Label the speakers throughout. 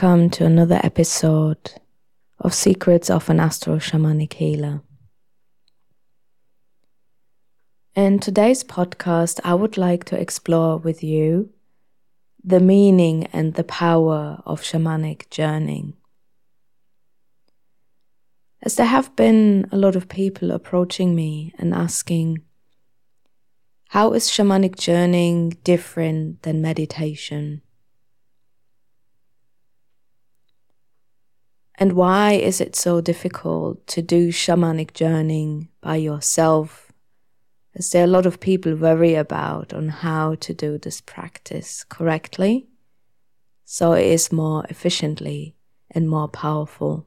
Speaker 1: Welcome to another episode of Secrets of an Astro Shamanic Healer. In today's podcast, I would like to explore with you the meaning and the power of shamanic journeying. As there have been a lot of people approaching me and asking, how is shamanic journeying different than meditation? And why is it so difficult to do shamanic journeying by yourself? As there are a lot of people worry about on how to do this practice correctly, so it is more efficiently and more powerful.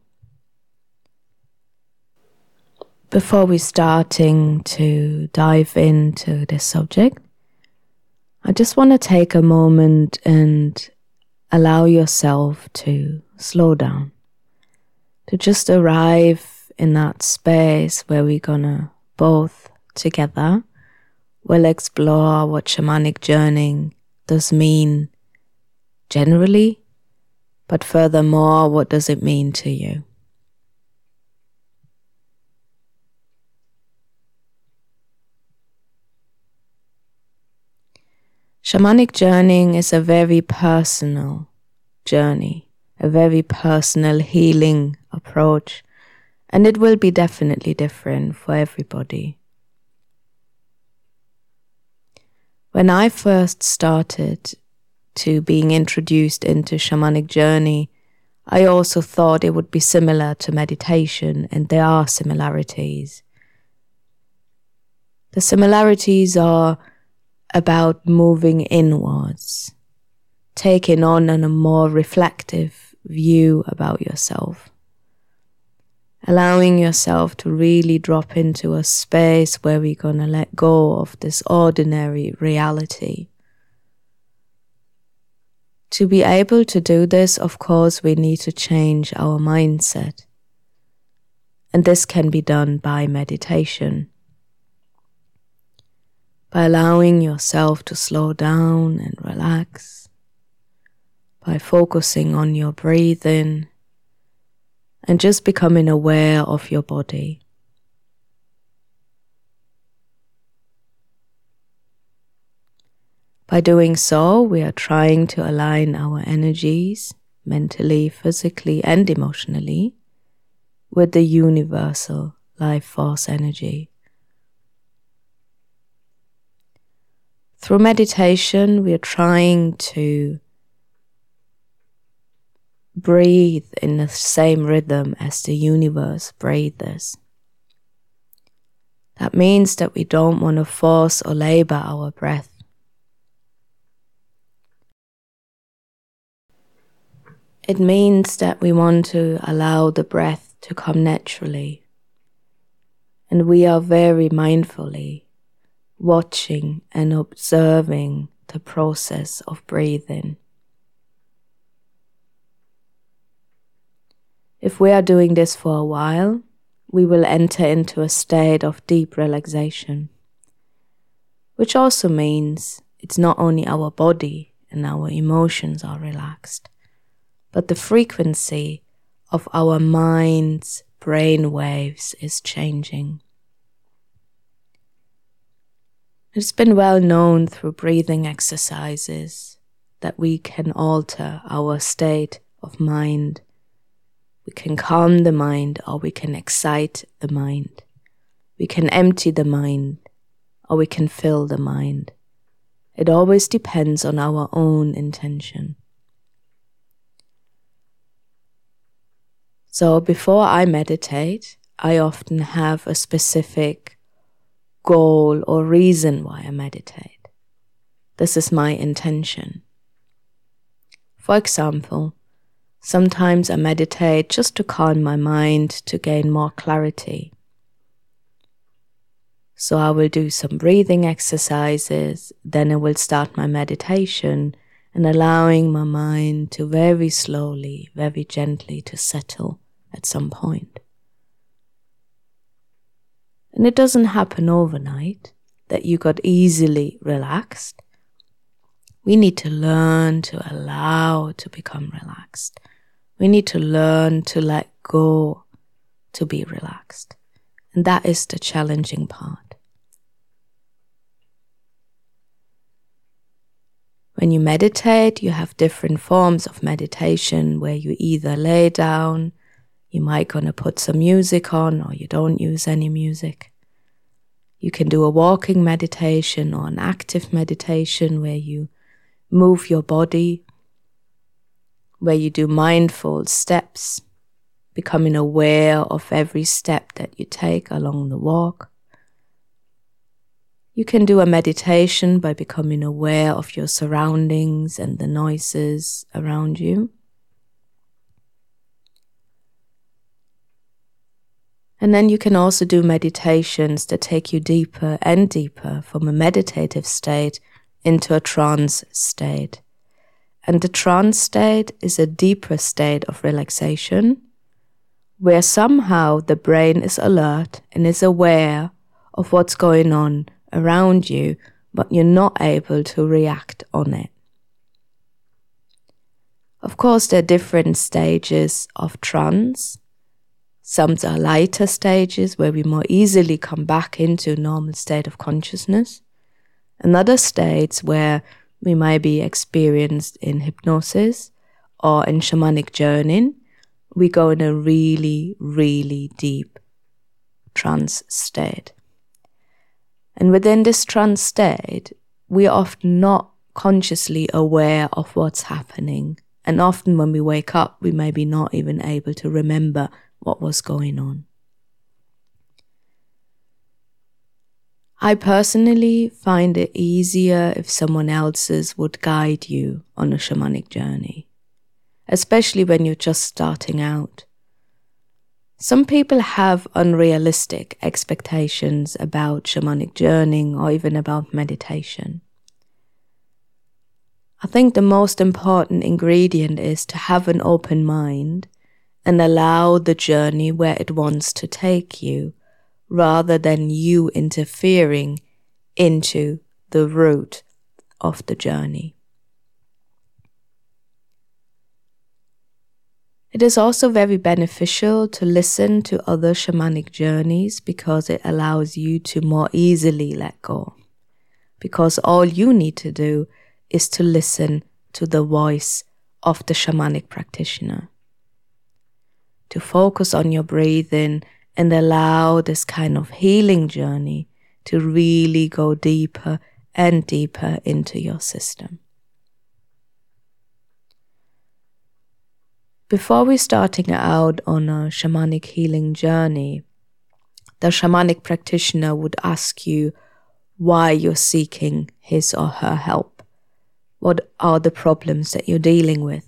Speaker 1: Before we starting to dive into this subject, I just want to take a moment and allow yourself to slow down to just arrive in that space where we're gonna both together will explore what shamanic journeying does mean generally, but furthermore, what does it mean to you? Shamanic journeying is a very personal journey a very personal healing approach, and it will be definitely different for everybody. When I first started to being introduced into shamanic journey, I also thought it would be similar to meditation, and there are similarities. The similarities are about moving inwards, taking on a more reflective view about yourself. Allowing yourself to really drop into a space where we're going to let go of this ordinary reality. To be able to do this, of course, we need to change our mindset. And this can be done by meditation. By allowing yourself to slow down and relax by focusing on your breathing and just becoming aware of your body. By doing so, we are trying to align our energies mentally, physically, and emotionally with the universal life force energy. Through meditation, we are trying to breathe in the same rhythm as the universe breathes. That means that we don't want to force or labor our breath. It means that we want to allow the breath to come naturally. And we are very mindfully watching and observing the process of breathing. If we are doing this for a while, we will enter into a state of deep relaxation, which also means it's not only our body and our emotions are relaxed, but the frequency of our mind's brain waves is changing. It's been well known through breathing exercises that we can alter our state of mind we can calm the mind or we can excite the mind. We can empty the mind or we can fill the mind. It always depends on our own intention. So before I meditate, I often have a specific goal or reason why I meditate. This is my intention. For example, Sometimes I meditate just to calm my mind to gain more clarity. So I will do some breathing exercises, then I will start my meditation and allowing my mind to very slowly, very gently to settle at some point. And it doesn't happen overnight that you got easily relaxed. we need to learn to allow to become relaxed. We need to learn to let go to be relaxed. And that is the challenging part. When you meditate, you have different forms of meditation where you either lay down, you might gonna put some music on, or you don't use any music. You can do a walking meditation or an active meditation where you move your body, where you do mindful steps, becoming aware of every step that you take along the walk. You can do a meditation by becoming aware of your surroundings and the noises around you. And then you can also do meditations that take you deeper and deeper from a meditative state into a trance state. And the trance state is a deeper state of relaxation where somehow the brain is alert and is aware of what's going on around you, but you're not able to react on it. Of course, there are different stages of trance. Some are lighter stages where we more easily come back into a normal state of consciousness and other states where we might be experienced in hypnosis or in shamanic journeying, we go in a really, really deep trance state. And within this trance state, we are often not consciously aware of what's happening. And often when we wake up, we may be not even able to remember what was going on. I personally find it easier if someone else's would guide you on a shamanic journey, especially when you're just starting out. Some people have unrealistic expectations about shamanic journeying or even about meditation. I think the most important ingredient is to have an open mind and allow the journey where it wants to take you rather than you interfering into the route of the journey. It is also very beneficial to listen to other shamanic journeys because it allows you to more easily let go. Because all you need to do is to listen to the voice of the shamanic practitioner. To focus on your breathing and allow this kind of healing journey to really go deeper and deeper into your system. Before we starting out on a shamanic healing journey, the shamanic practitioner would ask you why you're seeking his or her help. What are the problems that you're dealing with?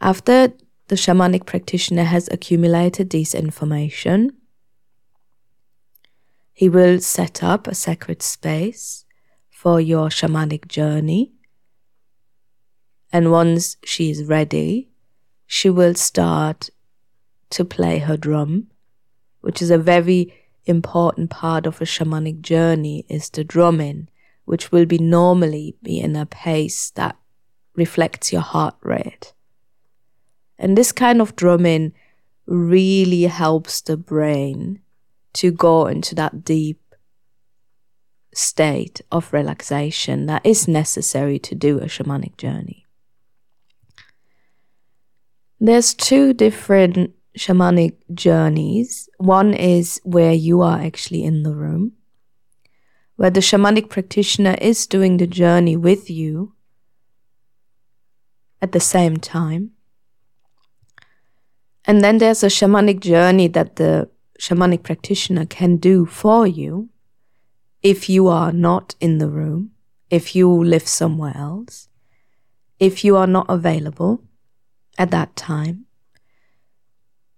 Speaker 1: After the shamanic practitioner has accumulated this information. He will set up a sacred space for your shamanic journey. And once she is ready, she will start to play her drum, which is a very important part of a shamanic journey is the drumming, which will be normally be in a pace that reflects your heart rate. And this kind of drumming really helps the brain to go into that deep state of relaxation that is necessary to do a shamanic journey. There's two different shamanic journeys. One is where you are actually in the room, where the shamanic practitioner is doing the journey with you at the same time. And then there's a shamanic journey that the shamanic practitioner can do for you if you are not in the room, if you live somewhere else, if you are not available at that time.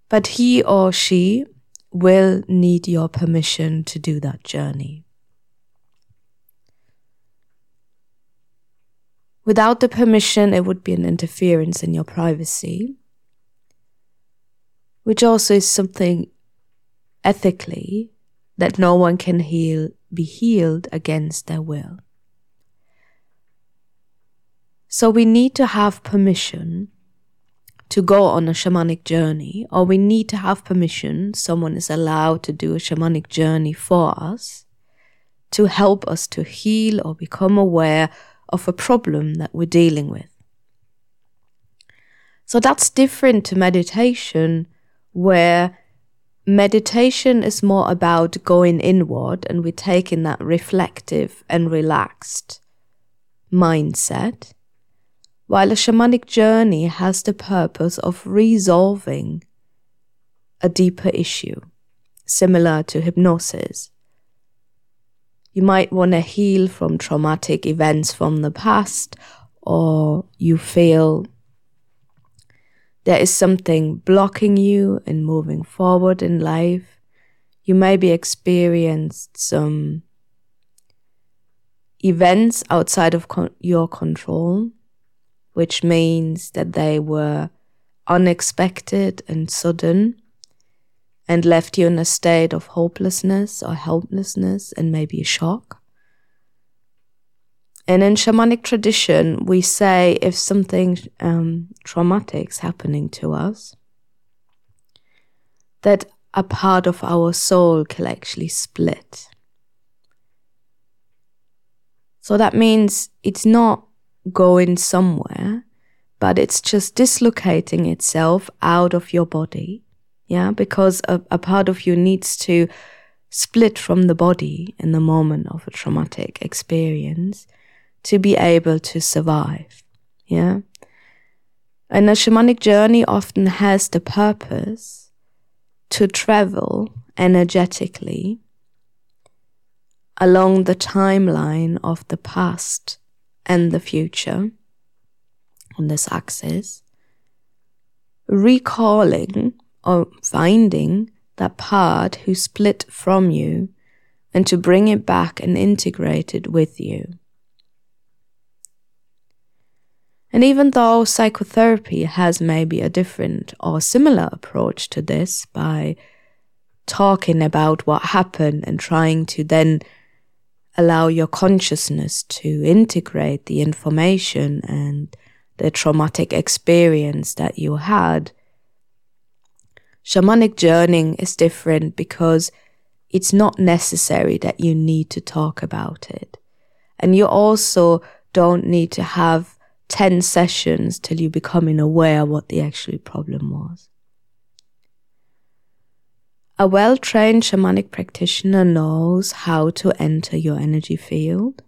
Speaker 1: But he or she will need your permission to do that journey. Without the permission, it would be an interference in your privacy which also is something ethically that no one can heal be healed against their will. So we need to have permission to go on a shamanic journey, or we need to have permission, someone is allowed to do a shamanic journey for us to help us to heal or become aware of a problem that we're dealing with. So that's different to meditation, where meditation is more about going inward and we're taking that reflective and relaxed mindset, while a shamanic journey has the purpose of resolving a deeper issue, similar to hypnosis. You might want to heal from traumatic events from the past, or you feel there is something blocking you in moving forward in life. You maybe experienced some events outside of con- your control, which means that they were unexpected and sudden and left you in a state of hopelessness or helplessness and maybe a shock. And in shamanic tradition, we say if something um, traumatic is happening to us, that a part of our soul can actually split. So that means it's not going somewhere, but it's just dislocating itself out of your body. Yeah, because a, a part of you needs to split from the body in the moment of a traumatic experience to be able to survive. Yeah. And a shamanic journey often has the purpose to travel energetically along the timeline of the past and the future on this axis, recalling or finding that part who split from you and to bring it back and integrate it with you. And even though psychotherapy has maybe a different or similar approach to this by talking about what happened and trying to then allow your consciousness to integrate the information and the traumatic experience that you had. Shamanic journeying is different because it's not necessary that you need to talk about it. And you also don't need to have 10 sessions till you becoming aware what the actual problem was. A well trained shamanic practitioner knows how to enter your energy field.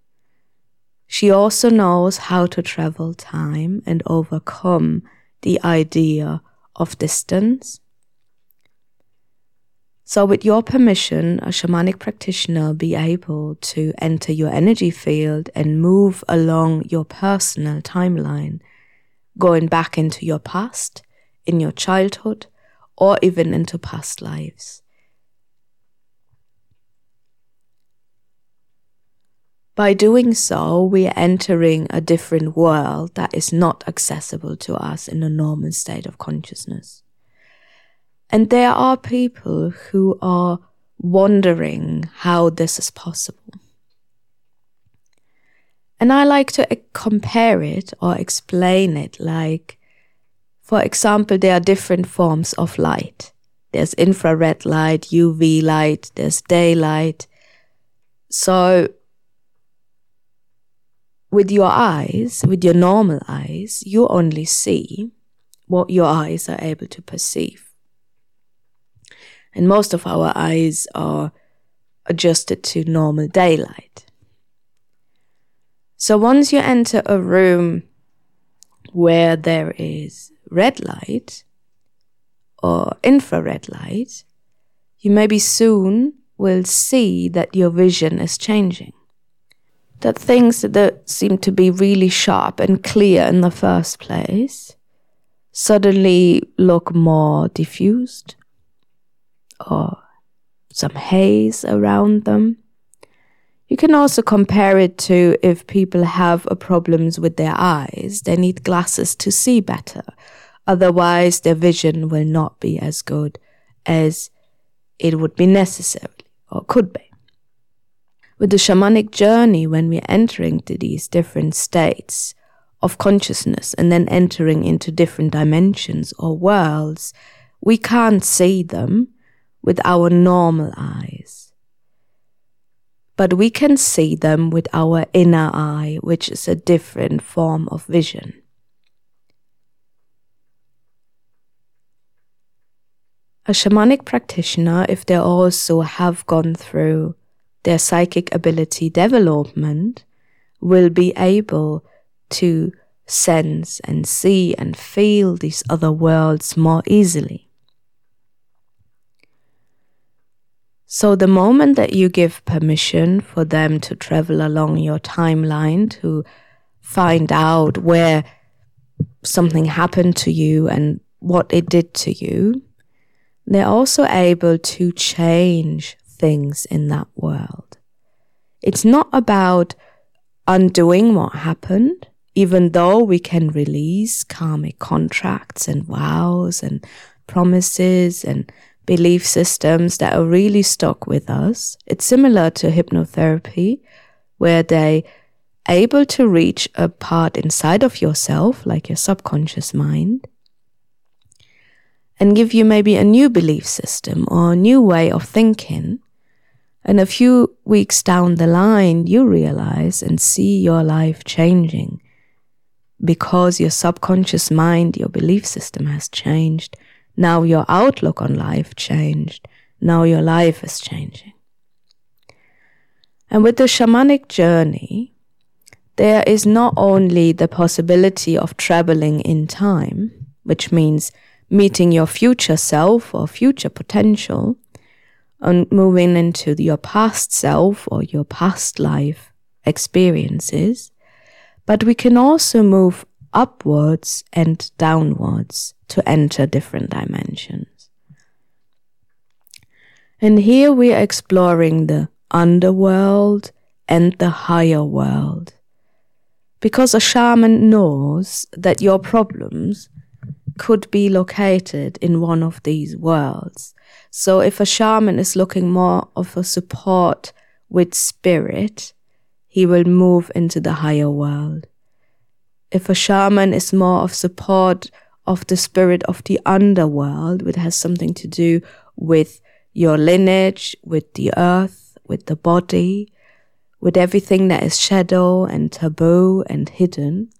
Speaker 1: She also knows how to travel time and overcome the idea of distance so, with your permission, a shamanic practitioner be able to enter your energy field and move along your personal timeline, going back into your past, in your childhood, or even into past lives. By doing so, we are entering a different world that is not accessible to us in a normal state of consciousness. And there are people who are wondering how this is possible. And I like to eh, compare it or explain it like, for example, there are different forms of light. There's infrared light, UV light, there's daylight. So, with your eyes, with your normal eyes, you only see what your eyes are able to perceive and most of our eyes are adjusted to normal daylight. So once you enter a room where there is red light or infrared light, you maybe soon will see that your vision is changing. That things that seem to be really sharp and clear in the first place suddenly look more diffused or some haze around them. You can also compare it to if people have problems with their eyes, they need glasses to see better. Otherwise, their vision will not be as good as it would be necessary or could be. with the shamanic journey, when we're entering to these different states of consciousness and then entering into different dimensions or worlds, we can't see them with our normal eyes. But we can see them with our inner eye, which is a different form of vision. A shamanic practitioner, if they also have gone through their psychic ability development, will be able to sense and see and feel these other worlds more easily. So, the moment that you give permission for them to travel along your timeline to find out where something happened to you and what it did to you, they're also able to change things in that world. It's not about undoing what happened, even though we can release karmic contracts and vows and promises and belief systems that are really stuck with us. It's similar to hypnotherapy, where they able to reach a part inside of yourself, like your subconscious mind, and give you maybe a new belief system or a new way of thinking. And a few weeks down the line, you realize and see your life changing because your subconscious mind, your belief system has changed. Now your outlook on life changed. Now your life is changing. And with the shamanic journey, there is not only the possibility of traveling in time, which means meeting your future self or future potential and moving into your past self or your past life experiences. But we can also move upwards and downwards to enter different dimensions. And here we are exploring the underworld and the higher world. Because a shaman knows that your problems could be located in one of these worlds. So if a shaman is looking more of a support with spirit, he will move into the higher world. If a shaman is more of support of the spirit of the underworld, which has something to do with your lineage, with the earth, with the body, with everything that is shadow and taboo and hidden,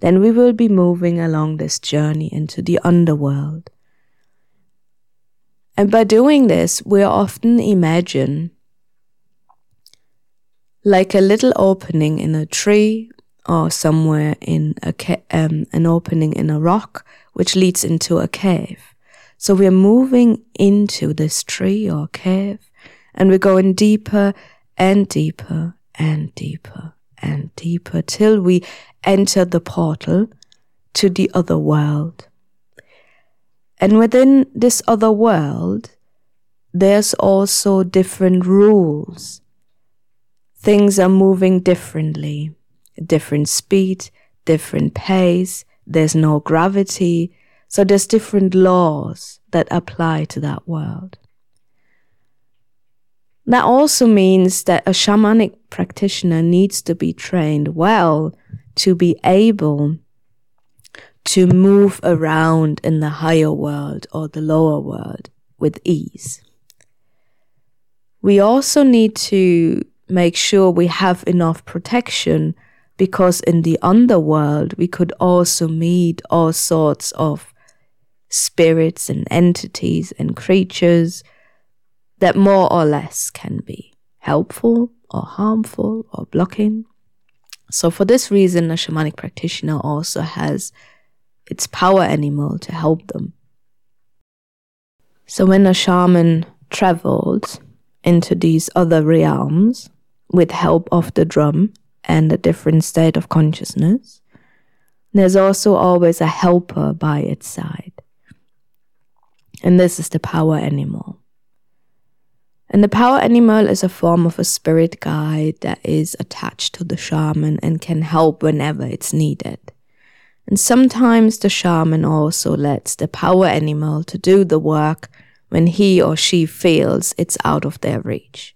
Speaker 1: then we will be moving along this journey into the underworld. And by doing this, we often imagine like a little opening in a tree or somewhere in a ca- um, an opening in a rock which leads into a cave. So we're moving into this tree or cave and we're going deeper and deeper and deeper and deeper till we enter the portal to the other world. And within this other world, there's also different rules. Things are moving differently, different speed, different pace, there's no gravity, so there's different laws that apply to that world. That also means that a shamanic practitioner needs to be trained well to be able to move around in the higher world or the lower world with ease. We also need to make sure we have enough protection because in the underworld we could also meet all sorts of spirits and entities and creatures that more or less can be helpful or harmful or blocking. So, for this reason, a shamanic practitioner also has its power animal to help them. So, when a shaman traveled into these other realms with help of the drum and a different state of consciousness, there's also always a helper by its side. And this is the power animal. And the power animal is a form of a spirit guide that is attached to the shaman and can help whenever it's needed. And sometimes the shaman also lets the power animal to do the work when he or she feels it's out of their reach.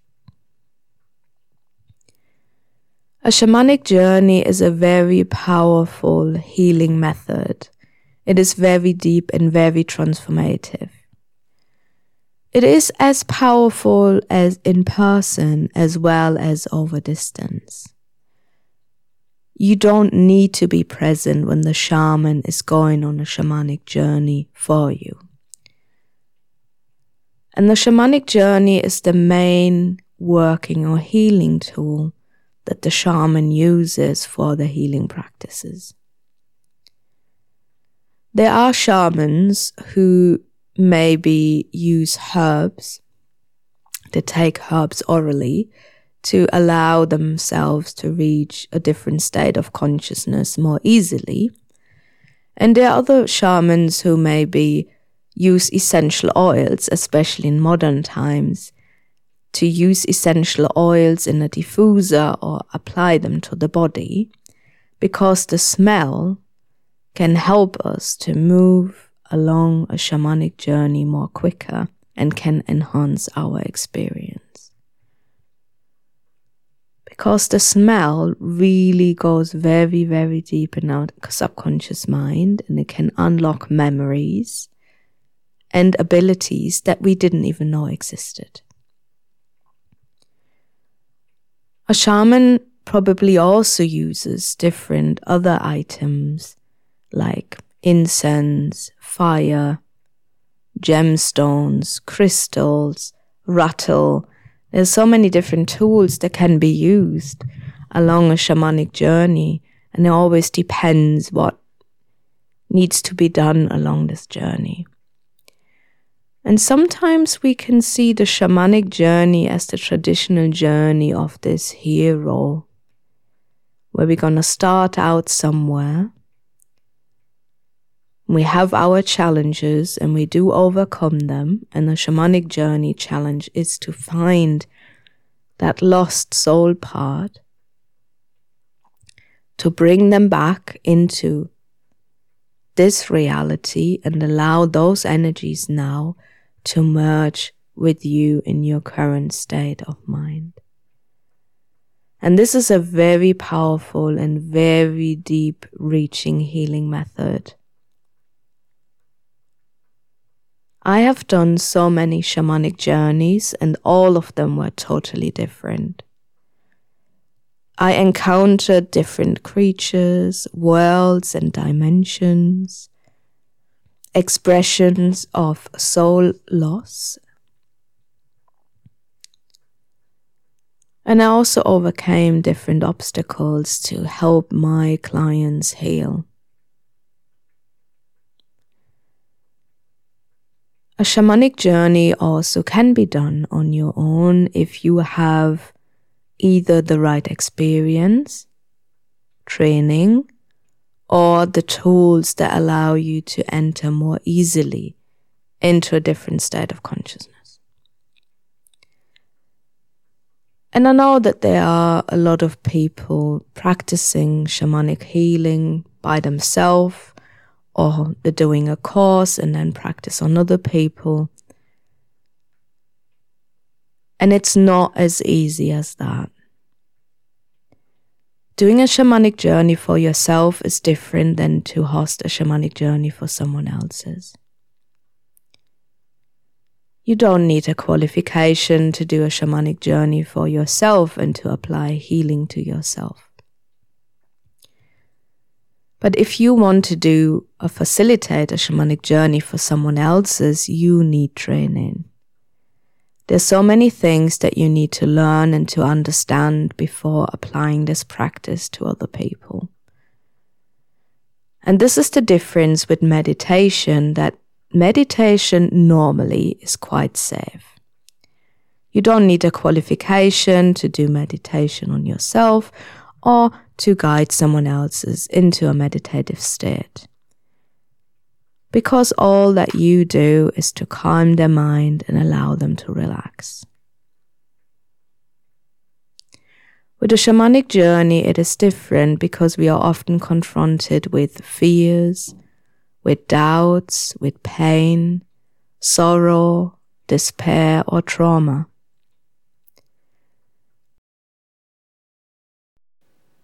Speaker 1: A shamanic journey is a very powerful healing method. It is very deep and very transformative. It is as powerful as in person as well as over distance. You don't need to be present when the shaman is going on a shamanic journey for you. And the shamanic journey is the main working or healing tool that the shaman uses for the healing practices. There are shamans who maybe use herbs, they take herbs orally to allow themselves to reach a different state of consciousness more easily. And there are other shamans who maybe use essential oils, especially in modern times, to use essential oils in a diffuser or apply them to the body, because the smell can help us to move along a shamanic journey more quicker and can enhance our experience because the smell really goes very, very deep in our subconscious mind and it can unlock memories and abilities that we didn't even know existed. A shaman probably also uses different other items like incense, fire, gemstones, crystals, rattle, there's so many different tools that can be used along a shamanic journey, and it always depends what needs to be done along this journey. And sometimes we can see the shamanic journey as the traditional journey of this hero, where we're going to start out somewhere we have our challenges and we do overcome them. And the shamanic journey challenge is to find that lost soul part, to bring them back into this reality and allow those energies now to merge with you in your current state of mind. And this is a very powerful and very deep reaching healing method I have done so many shamanic journeys, and all of them were totally different. I encountered different creatures, worlds, and dimensions, expressions of soul loss. And I also overcame different obstacles to help my clients heal. A shamanic journey also can be done on your own if you have either the right experience, training, or the tools that allow you to enter more easily into a different state of consciousness. And I know that there are a lot of people practicing shamanic healing by themselves or they're doing a course and then practice on other people. And it's not as easy as that. Doing a shamanic journey for yourself is different than to host a shamanic journey for someone else's. You don't need a qualification to do a shamanic journey for yourself and to apply healing to yourself. But if you want to do or facilitate a shamanic journey for someone else's, you need training. There's so many things that you need to learn and to understand before applying this practice to other people. And this is the difference with meditation that meditation normally is quite safe. You don't need a qualification to do meditation on yourself or to guide someone else's into a meditative state. Because all that you do is to calm their mind and allow them to relax. With a shamanic journey, it is different because we are often confronted with fears, with doubts, with pain, sorrow, despair, or trauma.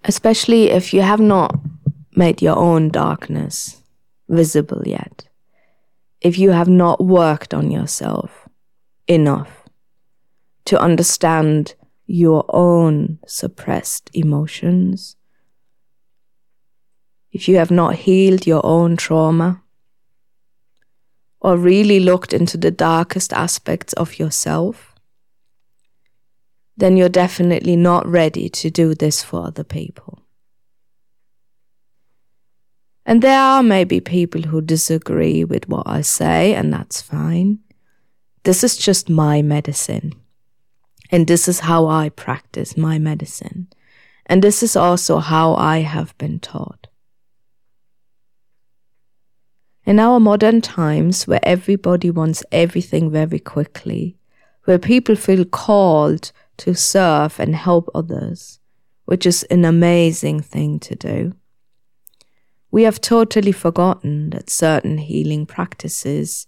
Speaker 1: especially if you have not made your own darkness visible yet, if you have not worked on yourself enough to understand your own suppressed emotions, if you have not healed your own trauma, or really looked into the darkest aspects of yourself, then you're definitely not ready to do this for other people. And there are maybe people who disagree with what I say, and that's fine. This is just my medicine. And this is how I practice my medicine. And this is also how I have been taught. In our modern times, where everybody wants everything very quickly, where people feel called to serve and help others, which is an amazing thing to do, we have totally forgotten that certain healing practices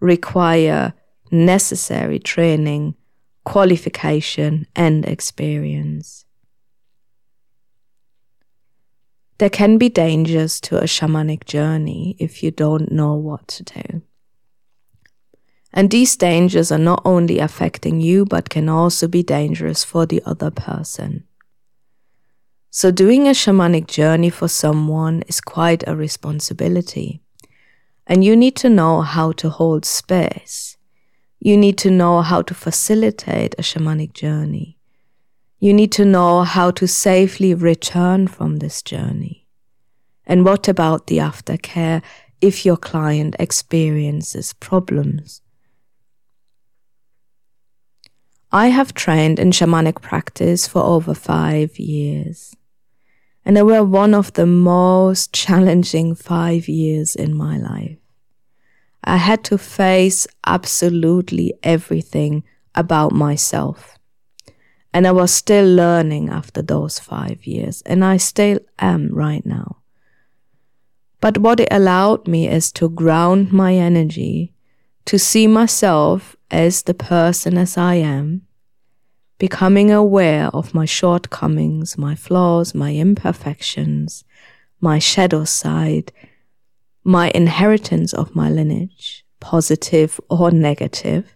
Speaker 1: require necessary training, qualification, and experience. There can be dangers to a shamanic journey if you don't know what to do. And these dangers are not only affecting you, but can also be dangerous for the other person. So, doing a shamanic journey for someone is quite a responsibility. And you need to know how to hold space. You need to know how to facilitate a shamanic journey. You need to know how to safely return from this journey. And what about the aftercare if your client experiences problems? I have trained in shamanic practice for over five years, and they were one of the most challenging five years in my life. I had to face absolutely everything about myself and I was still learning after those five years, and I still am right now. But what it allowed me is to ground my energy, to see myself as the person as I am, becoming aware of my shortcomings, my flaws, my imperfections, my shadow side, my inheritance of my lineage, positive or negative.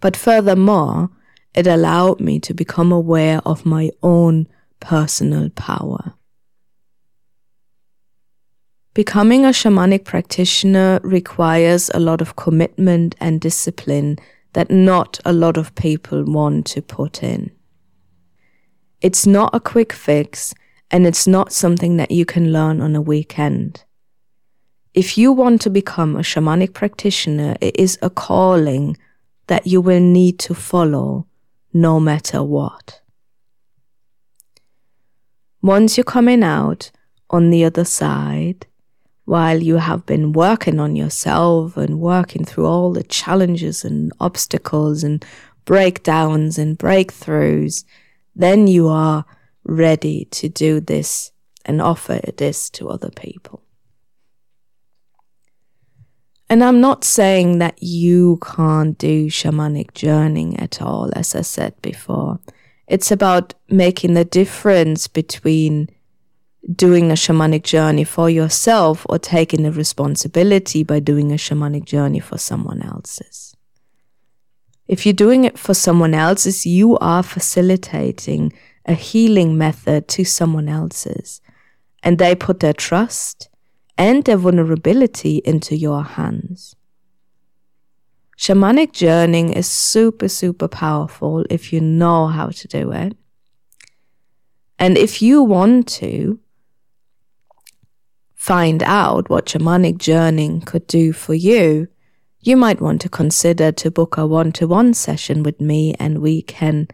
Speaker 1: But furthermore, it allowed me to become aware of my own personal power. Becoming a shamanic practitioner requires a lot of commitment and discipline that not a lot of people want to put in. It's not a quick fix and it's not something that you can learn on a weekend. If you want to become a shamanic practitioner, it is a calling that you will need to follow no matter what. Once you're coming out on the other side, while you have been working on yourself and working through all the challenges and obstacles and breakdowns and breakthroughs, then you are ready to do this and offer this to other people. And I'm not saying that you can't do shamanic journeying at all, as I said before. It's about making the difference between doing a shamanic journey for yourself or taking the responsibility by doing a shamanic journey for someone else's. If you're doing it for someone else's, you are facilitating a healing method to someone else's. And they put their trust and their vulnerability into your hands. Shamanic journeying is super, super powerful if you know how to do it. And if you want to find out what shamanic journeying could do for you, you might want to consider to book a one to one session with me and we can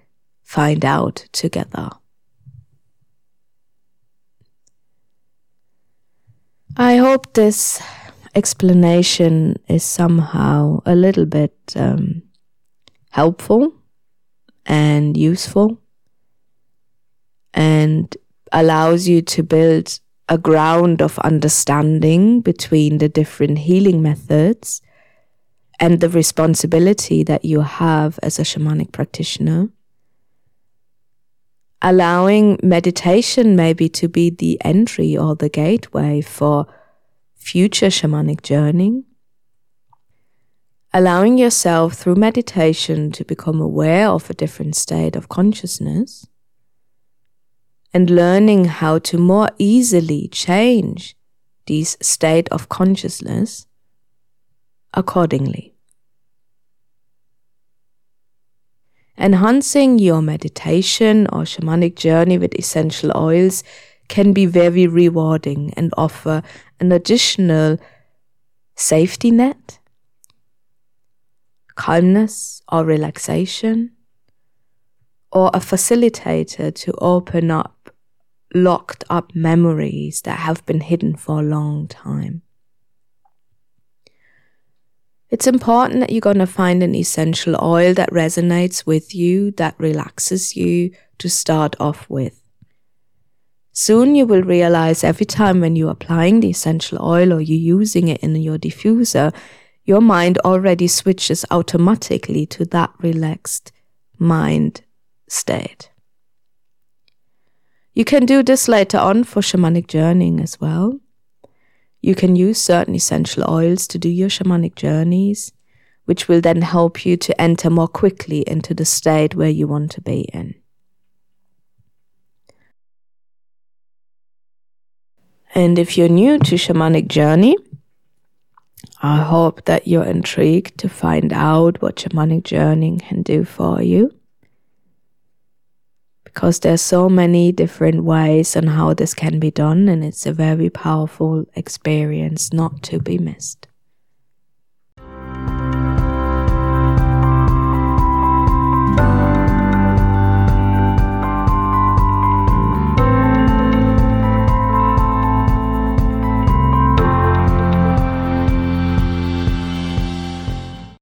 Speaker 1: find out together. I hope this explanation is somehow a little bit um, helpful and useful and allows you to build a ground of understanding between the different healing methods and the responsibility that you have as a shamanic practitioner. allowing meditation maybe to be the entry or the gateway for future shamanic journeying. Allowing yourself through meditation to become aware of a different state of consciousness and learning how to more easily change this state of consciousness accordingly. Enhancing your meditation or shamanic journey with essential oils can be very rewarding and offer an additional safety net, calmness or relaxation, or a facilitator to open up locked up memories that have been hidden for a long time. It's important that you're going to find an essential oil that resonates with you, that relaxes you to start off with. Soon you will realize every time when you're applying the essential oil or you're using it in your diffuser, your mind already switches automatically to that relaxed mind state. You can do this later on for shamanic journeying as well. You can use certain essential oils to do your shamanic journeys, which will then help you to enter more quickly into the state where you want to be in. And if you're new to shamanic journey, I hope that you're intrigued to find out what shamanic journeying can do for you because there's so many different ways on how this can be done and it's a very powerful experience not to be missed.